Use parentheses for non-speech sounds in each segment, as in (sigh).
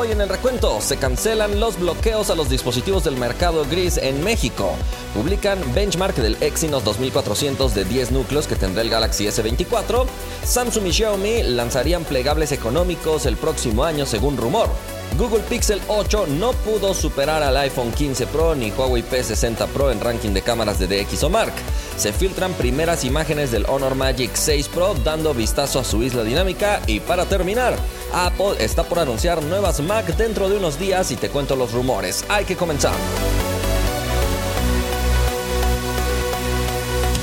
Hoy en el recuento se cancelan los bloqueos a los dispositivos del mercado gris en México. Publican benchmark del Exynos 2400 de 10 núcleos que tendrá el Galaxy S24. Samsung y Xiaomi lanzarían plegables económicos el próximo año según rumor. Google Pixel 8 no pudo superar al iPhone 15 Pro ni Huawei P60 Pro en ranking de cámaras de DxOMark. Se filtran primeras imágenes del Honor Magic 6 Pro dando vistazo a su isla dinámica y para terminar, Apple está por anunciar nuevas Mac dentro de unos días y te cuento los rumores. Hay que comenzar.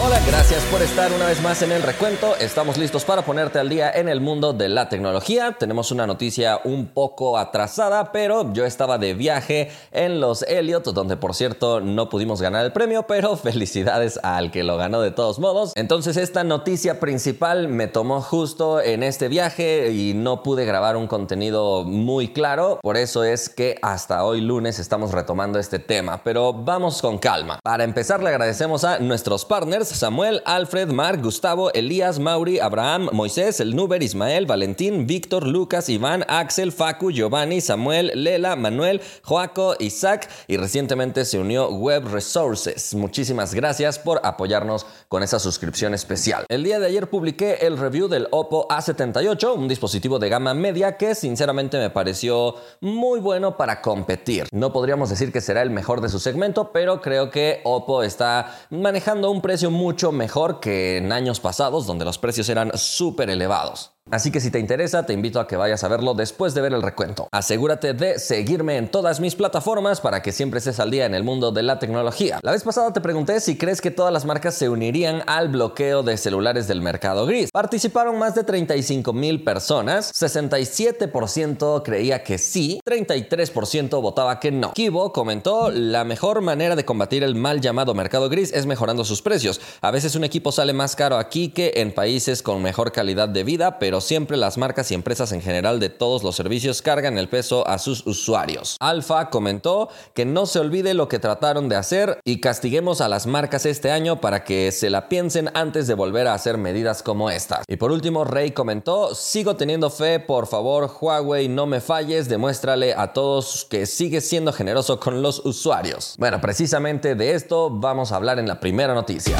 Hola, gracias por estar una vez más en el recuento. Estamos listos para ponerte al día en el mundo de la tecnología. Tenemos una noticia un poco atrasada, pero yo estaba de viaje en los Elliot, donde por cierto no pudimos ganar el premio, pero (laughs) felicidades al que lo ganó de todos modos. Entonces esta noticia principal me tomó justo en este viaje y no pude grabar un contenido muy claro. Por eso es que hasta hoy lunes estamos retomando este tema, pero vamos con calma. Para empezar le agradecemos a nuestros partners Samuel, Alfred, Mark, Gustavo, Elías, Mauri, Abraham, Moisés, El Nuber, Ismael, Valentín, Víctor, Lucas, Iván, Axel, Facu, Giovanni, Samuel, Lela, Manuel, Joaco, Isaac y recientemente se unió Web Resources. Muchísimas gracias por apoyarnos con esa suscripción especial. El día de ayer publiqué el review del Oppo A78, un dispositivo de gama media que sinceramente me pareció muy bueno para competir. No podríamos decir que será el mejor de su segmento, pero creo que Oppo está manejando un precio muy mucho mejor que en años pasados donde los precios eran súper elevados. Así que si te interesa, te invito a que vayas a verlo después de ver el recuento. Asegúrate de seguirme en todas mis plataformas para que siempre estés al día en el mundo de la tecnología. La vez pasada te pregunté si crees que todas las marcas se unirían al bloqueo de celulares del mercado gris. Participaron más de 35 mil personas, 67% creía que sí, 33% votaba que no. Kibo comentó, la mejor manera de combatir el mal llamado mercado gris es mejorando sus precios. A veces un equipo sale más caro aquí que en países con mejor calidad de vida, pero siempre las marcas y empresas en general de todos los servicios cargan el peso a sus usuarios. Alfa comentó que no se olvide lo que trataron de hacer y castiguemos a las marcas este año para que se la piensen antes de volver a hacer medidas como estas. Y por último, Rey comentó, sigo teniendo fe, por favor Huawei no me falles, demuéstrale a todos que sigues siendo generoso con los usuarios. Bueno, precisamente de esto vamos a hablar en la primera noticia.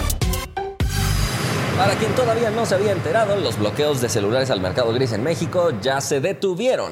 Para quien todavía no se había enterado, los bloqueos de celulares al mercado gris en México ya se detuvieron.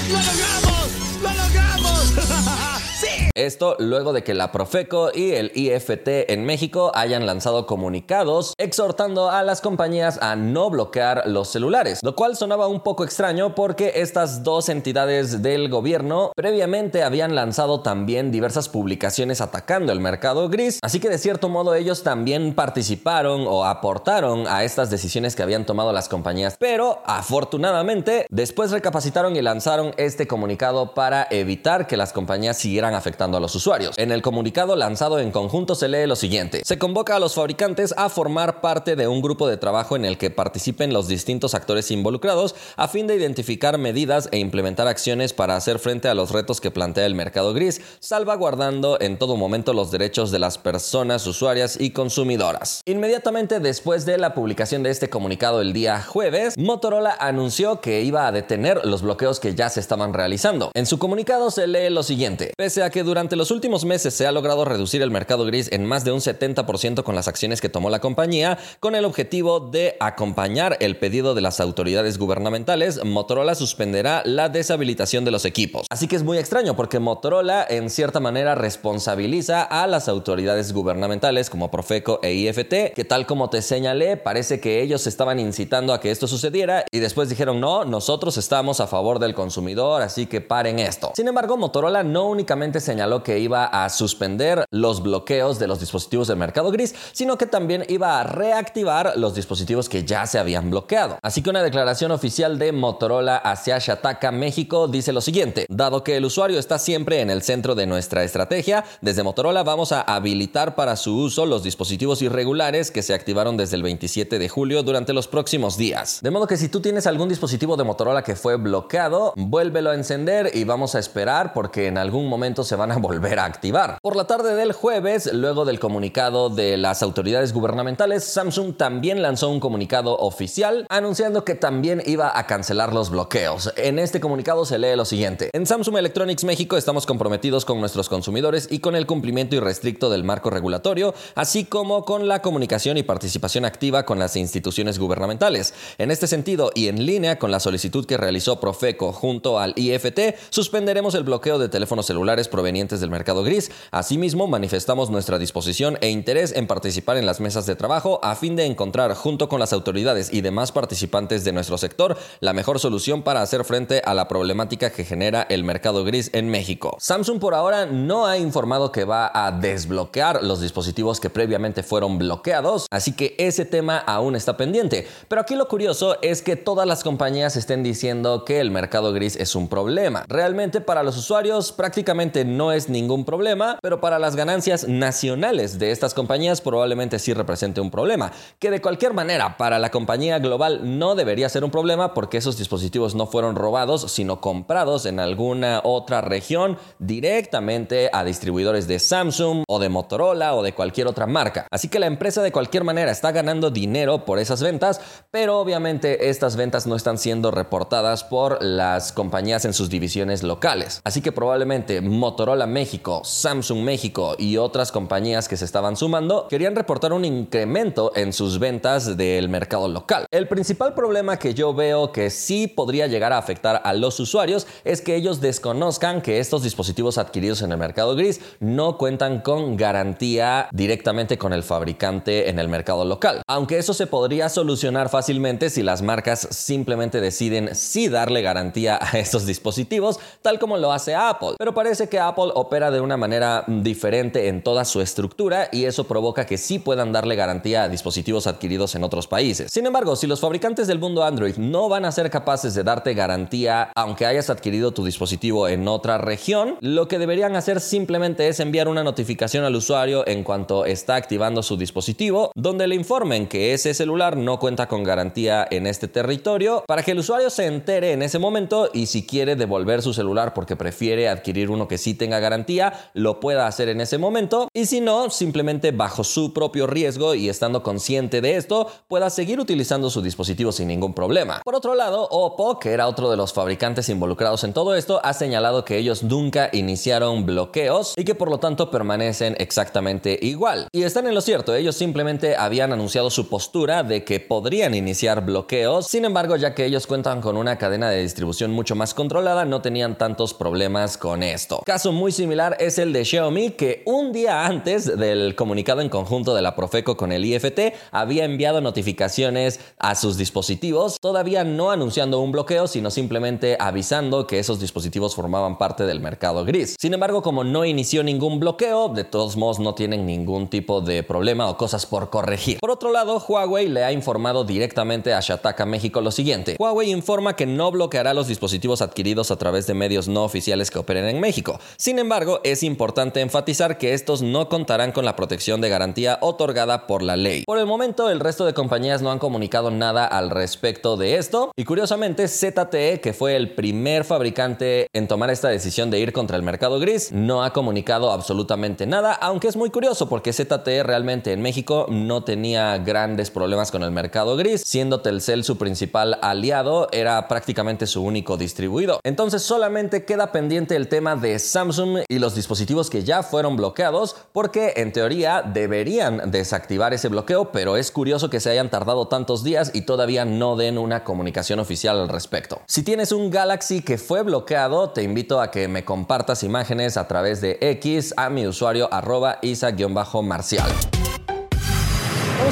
Esto luego de que la Profeco y el IFT en México hayan lanzado comunicados exhortando a las compañías a no bloquear los celulares, lo cual sonaba un poco extraño porque estas dos entidades del gobierno previamente habían lanzado también diversas publicaciones atacando el mercado gris, así que de cierto modo ellos también participaron o aportaron a estas decisiones que habían tomado las compañías, pero afortunadamente después recapacitaron y lanzaron este comunicado para evitar que las compañías siguieran afectando a los usuarios. En el comunicado lanzado en conjunto se lee lo siguiente. Se convoca a los fabricantes a formar parte de un grupo de trabajo en el que participen los distintos actores involucrados a fin de identificar medidas e implementar acciones para hacer frente a los retos que plantea el mercado gris, salvaguardando en todo momento los derechos de las personas usuarias y consumidoras. Inmediatamente después de la publicación de este comunicado el día jueves, Motorola anunció que iba a detener los bloqueos que ya se estaban realizando. En su comunicado se lee lo siguiente. Pese a que durante los últimos meses se ha logrado reducir el mercado gris en más de un 70% con las acciones que tomó la compañía, con el objetivo de acompañar el pedido de las autoridades gubernamentales, Motorola suspenderá la deshabilitación de los equipos. Así que es muy extraño porque Motorola en cierta manera responsabiliza a las autoridades gubernamentales como Profeco e IFT, que tal como te señalé, parece que ellos estaban incitando a que esto sucediera y después dijeron no, nosotros estamos a favor del consumidor, así que paren esto. Sin embargo, Motorola no únicamente señaló señaló que iba a suspender los bloqueos de los dispositivos del mercado gris, sino que también iba a reactivar los dispositivos que ya se habían bloqueado. Así que una declaración oficial de Motorola hacia Shataka, México, dice lo siguiente: Dado que el usuario está siempre en el centro de nuestra estrategia, desde Motorola vamos a habilitar para su uso los dispositivos irregulares que se activaron desde el 27 de julio durante los próximos días. De modo que si tú tienes algún dispositivo de Motorola que fue bloqueado, vuélvelo a encender y vamos a esperar porque en algún momento se van a volver a activar. Por la tarde del jueves, luego del comunicado de las autoridades gubernamentales, Samsung también lanzó un comunicado oficial anunciando que también iba a cancelar los bloqueos. En este comunicado se lee lo siguiente. En Samsung Electronics México estamos comprometidos con nuestros consumidores y con el cumplimiento irrestricto del marco regulatorio, así como con la comunicación y participación activa con las instituciones gubernamentales. En este sentido, y en línea con la solicitud que realizó Profeco junto al IFT, suspenderemos el bloqueo de teléfonos celulares provenientes del mercado gris. Asimismo, manifestamos nuestra disposición e interés en participar en las mesas de trabajo a fin de encontrar, junto con las autoridades y demás participantes de nuestro sector, la mejor solución para hacer frente a la problemática que genera el mercado gris en México. Samsung por ahora no ha informado que va a desbloquear los dispositivos que previamente fueron bloqueados, así que ese tema aún está pendiente. Pero aquí lo curioso es que todas las compañías estén diciendo que el mercado gris es un problema. Realmente para los usuarios prácticamente no es ningún problema, pero para las ganancias nacionales de estas compañías probablemente sí represente un problema, que de cualquier manera para la compañía global no debería ser un problema porque esos dispositivos no fueron robados, sino comprados en alguna otra región directamente a distribuidores de Samsung o de Motorola o de cualquier otra marca. Así que la empresa de cualquier manera está ganando dinero por esas ventas, pero obviamente estas ventas no están siendo reportadas por las compañías en sus divisiones locales. Así que probablemente Motorola México, Samsung México y otras compañías que se estaban sumando querían reportar un incremento en sus ventas del mercado local. El principal problema que yo veo que sí podría llegar a afectar a los usuarios es que ellos desconozcan que estos dispositivos adquiridos en el mercado gris no cuentan con garantía directamente con el fabricante en el mercado local. Aunque eso se podría solucionar fácilmente si las marcas simplemente deciden sí darle garantía a estos dispositivos, tal como lo hace Apple. Pero parece que Apple opera de una manera diferente en toda su estructura y eso provoca que sí puedan darle garantía a dispositivos adquiridos en otros países. Sin embargo, si los fabricantes del mundo Android no van a ser capaces de darte garantía aunque hayas adquirido tu dispositivo en otra región, lo que deberían hacer simplemente es enviar una notificación al usuario en cuanto está activando su dispositivo, donde le informen que ese celular no cuenta con garantía en este territorio, para que el usuario se entere en ese momento y si quiere devolver su celular porque prefiere adquirir uno que sí tenga garantía, lo pueda hacer en ese momento, y si no, simplemente bajo su propio riesgo y estando consciente de esto, pueda seguir utilizando su dispositivo sin ningún problema. Por otro lado, Oppo, que era otro de los fabricantes involucrados en todo esto, ha señalado que ellos nunca iniciaron bloqueos y que por lo tanto permanecen exactamente igual. Y están en lo cierto, ellos simplemente habían anunciado su postura de que podrían iniciar bloqueos, sin embargo ya que ellos cuentan con una cadena de distribución mucho más controlada, no tenían tantos problemas con esto. Caso muy similar es el de Xiaomi, que un día antes del comunicado en conjunto de la Profeco con el IFT había enviado notificaciones a sus dispositivos, todavía no anunciando un bloqueo, sino simplemente avisando que esos dispositivos formaban parte del mercado gris. Sin embargo, como no inició ningún bloqueo, de todos modos no tienen ningún tipo de problema o cosas por corregir. Por otro lado, Huawei le ha informado directamente a Shataka México lo siguiente. Huawei informa que no bloqueará los dispositivos adquiridos a través de medios no oficiales que operen en México. Sin embargo, es importante enfatizar que estos no contarán con la protección de garantía otorgada por la ley. Por el momento, el resto de compañías no han comunicado nada al respecto de esto y curiosamente ZTE, que fue el primer fabricante en tomar esta decisión de ir contra el mercado gris, no ha comunicado absolutamente nada, aunque es muy curioso porque ZTE realmente en México no tenía grandes problemas con el mercado gris, siendo Telcel su principal aliado, era prácticamente su único distribuidor. Entonces solamente queda pendiente el tema de Samsung y los dispositivos que ya fueron bloqueados, porque en teoría deberían desactivar ese bloqueo, pero es curioso que se hayan tardado tantos días y todavía no den una comunicación oficial al respecto. Si tienes un Galaxy que fue bloqueado, te invito a que me compartas imágenes a través de X a mi usuario arroba isa-marcial.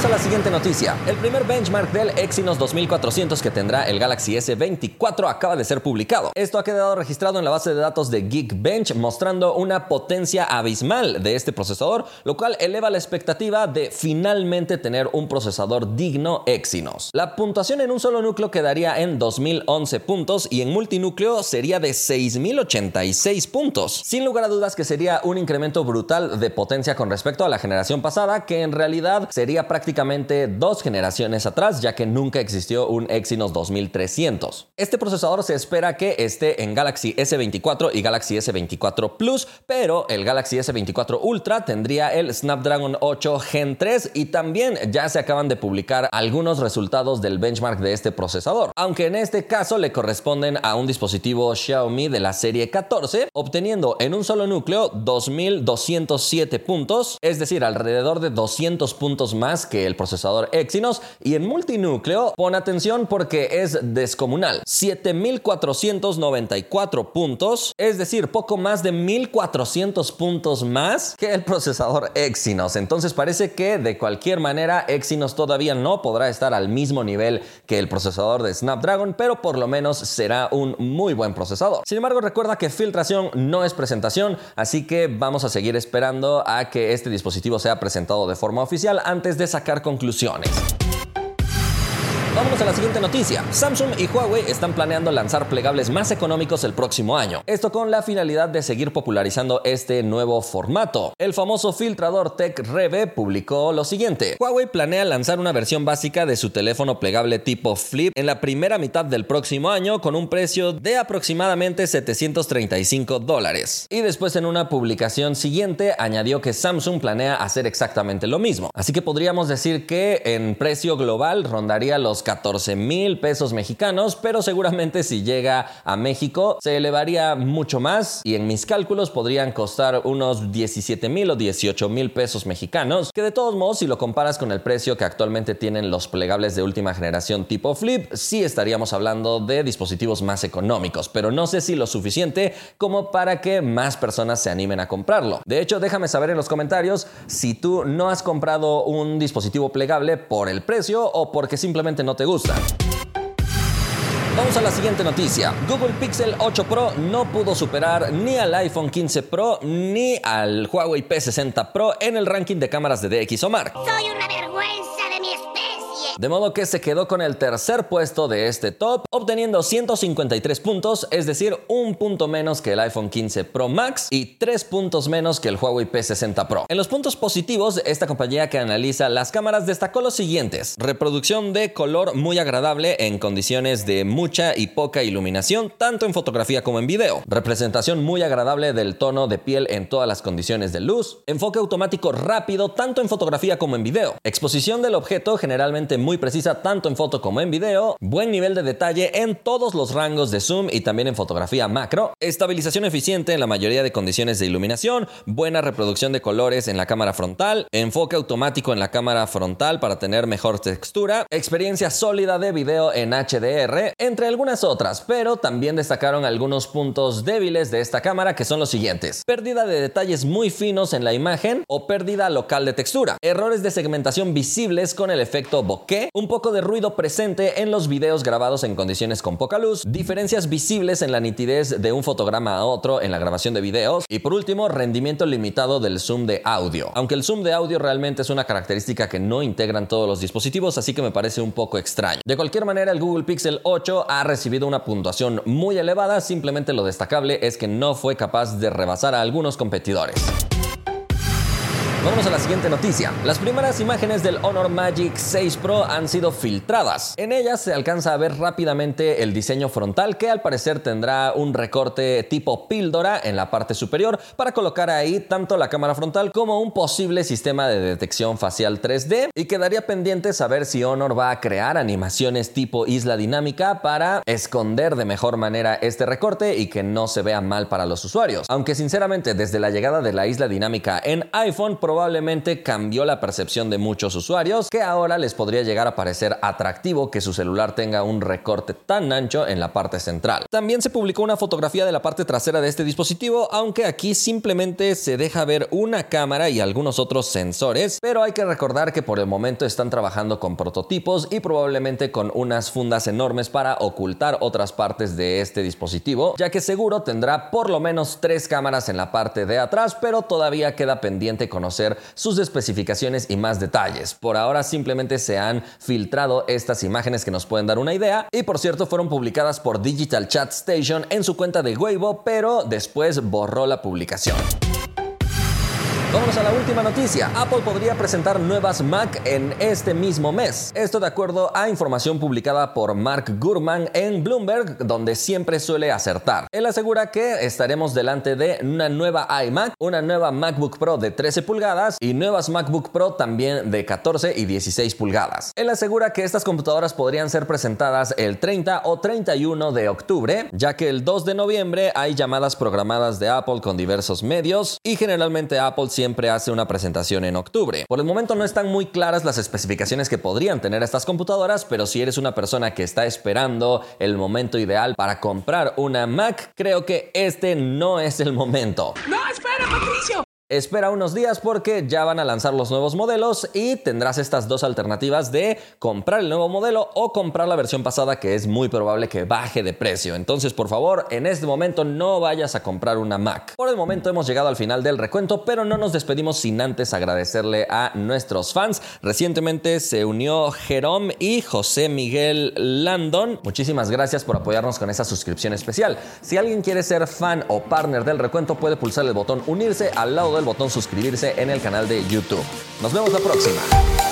A la siguiente noticia. El primer benchmark del Exynos 2400 que tendrá el Galaxy S24 acaba de ser publicado. Esto ha quedado registrado en la base de datos de Geekbench mostrando una potencia abismal de este procesador, lo cual eleva la expectativa de finalmente tener un procesador digno Exynos. La puntuación en un solo núcleo quedaría en 2011 puntos y en multinúcleo sería de 6086 puntos. Sin lugar a dudas que sería un incremento brutal de potencia con respecto a la generación pasada que en realidad sería prácticamente prácticamente dos generaciones atrás, ya que nunca existió un Exynos 2300. Este procesador se espera que esté en Galaxy S24 y Galaxy S24 Plus, pero el Galaxy S24 Ultra tendría el Snapdragon 8 Gen 3 y también ya se acaban de publicar algunos resultados del benchmark de este procesador, aunque en este caso le corresponden a un dispositivo Xiaomi de la serie 14, obteniendo en un solo núcleo 2207 puntos, es decir, alrededor de 200 puntos más que el procesador Exynos, y en multinúcleo, pon atención porque es descomunal, 7494 puntos, es decir, poco más de 1400 puntos más que el procesador Exynos. Entonces parece que de cualquier manera Exynos todavía no podrá estar al mismo nivel que el procesador de Snapdragon, pero por lo menos será un muy buen procesador. Sin embargo, recuerda que filtración no es presentación, así que vamos a seguir esperando a que este dispositivo sea presentado de forma oficial antes de sacar conclusiones. Vámonos a la siguiente noticia. Samsung y Huawei están planeando lanzar plegables más económicos el próximo año. Esto con la finalidad de seguir popularizando este nuevo formato. El famoso filtrador Tech Reve publicó lo siguiente. Huawei planea lanzar una versión básica de su teléfono plegable tipo Flip en la primera mitad del próximo año con un precio de aproximadamente 735 dólares. Y después en una publicación siguiente añadió que Samsung planea hacer exactamente lo mismo. Así que podríamos decir que en precio global rondaría los 14 mil pesos mexicanos, pero seguramente si llega a México se elevaría mucho más y en mis cálculos podrían costar unos 17 mil o 18 mil pesos mexicanos, que de todos modos si lo comparas con el precio que actualmente tienen los plegables de última generación tipo Flip, sí estaríamos hablando de dispositivos más económicos, pero no sé si lo suficiente como para que más personas se animen a comprarlo. De hecho, déjame saber en los comentarios si tú no has comprado un dispositivo plegable por el precio o porque simplemente no te gusta. Vamos a la siguiente noticia. Google Pixel 8 Pro no pudo superar ni al iPhone 15 Pro ni al Huawei P60 Pro en el ranking de cámaras de DxOMark. Soy una De modo que se quedó con el tercer puesto de este top, obteniendo 153 puntos, es decir, un punto menos que el iPhone 15 Pro Max y tres puntos menos que el Huawei P60 Pro. En los puntos positivos, esta compañía que analiza las cámaras destacó los siguientes. Reproducción de color muy agradable en condiciones de mucha y poca iluminación, tanto en fotografía como en video. Representación muy agradable del tono de piel en todas las condiciones de luz. Enfoque automático rápido, tanto en fotografía como en video. Exposición del objeto generalmente muy precisa tanto en foto como en video, buen nivel de detalle en todos los rangos de zoom y también en fotografía macro, estabilización eficiente en la mayoría de condiciones de iluminación, buena reproducción de colores en la cámara frontal, enfoque automático en la cámara frontal para tener mejor textura, experiencia sólida de video en HDR, entre algunas otras, pero también destacaron algunos puntos débiles de esta cámara que son los siguientes. Pérdida de detalles muy finos en la imagen o pérdida local de textura, errores de segmentación visibles con el efecto bokeh, un poco de ruido presente en los videos grabados en condiciones con poca luz, diferencias visibles en la nitidez de un fotograma a otro en la grabación de videos y por último rendimiento limitado del zoom de audio. Aunque el zoom de audio realmente es una característica que no integran todos los dispositivos, así que me parece un poco extraño. De cualquier manera, el Google Pixel 8 ha recibido una puntuación muy elevada, simplemente lo destacable es que no fue capaz de rebasar a algunos competidores. Vamos a la siguiente noticia. Las primeras imágenes del Honor Magic 6 Pro han sido filtradas. En ellas se alcanza a ver rápidamente el diseño frontal que al parecer tendrá un recorte tipo píldora en la parte superior para colocar ahí tanto la cámara frontal como un posible sistema de detección facial 3D y quedaría pendiente saber si Honor va a crear animaciones tipo isla dinámica para esconder de mejor manera este recorte y que no se vea mal para los usuarios. Aunque sinceramente desde la llegada de la isla dinámica en iPhone probablemente cambió la percepción de muchos usuarios que ahora les podría llegar a parecer atractivo que su celular tenga un recorte tan ancho en la parte central. También se publicó una fotografía de la parte trasera de este dispositivo, aunque aquí simplemente se deja ver una cámara y algunos otros sensores, pero hay que recordar que por el momento están trabajando con prototipos y probablemente con unas fundas enormes para ocultar otras partes de este dispositivo, ya que seguro tendrá por lo menos tres cámaras en la parte de atrás, pero todavía queda pendiente conocer sus especificaciones y más detalles. Por ahora simplemente se han filtrado estas imágenes que nos pueden dar una idea y por cierto fueron publicadas por Digital Chat Station en su cuenta de Weibo, pero después borró la publicación. Vámonos a la última noticia. Apple podría presentar nuevas Mac en este mismo mes. Esto de acuerdo a información publicada por Mark Gurman en Bloomberg, donde siempre suele acertar. Él asegura que estaremos delante de una nueva iMac, una nueva MacBook Pro de 13 pulgadas y nuevas MacBook Pro también de 14 y 16 pulgadas. Él asegura que estas computadoras podrían ser presentadas el 30 o 31 de octubre, ya que el 2 de noviembre hay llamadas programadas de Apple con diversos medios y generalmente Apple siempre siempre hace una presentación en octubre. Por el momento no están muy claras las especificaciones que podrían tener estas computadoras, pero si eres una persona que está esperando el momento ideal para comprar una Mac, creo que este no es el momento. ¡No, espera, Patricio! Espera unos días porque ya van a lanzar los nuevos modelos y tendrás estas dos alternativas de comprar el nuevo modelo o comprar la versión pasada que es muy probable que baje de precio. Entonces, por favor, en este momento no vayas a comprar una Mac. Por el momento hemos llegado al final del recuento, pero no nos despedimos sin antes agradecerle a nuestros fans. Recientemente se unió Jerome y José Miguel Landon. Muchísimas gracias por apoyarnos con esa suscripción especial. Si alguien quiere ser fan o partner del recuento, puede pulsar el botón unirse al lado del botón suscribirse en el canal de YouTube. Nos vemos la próxima.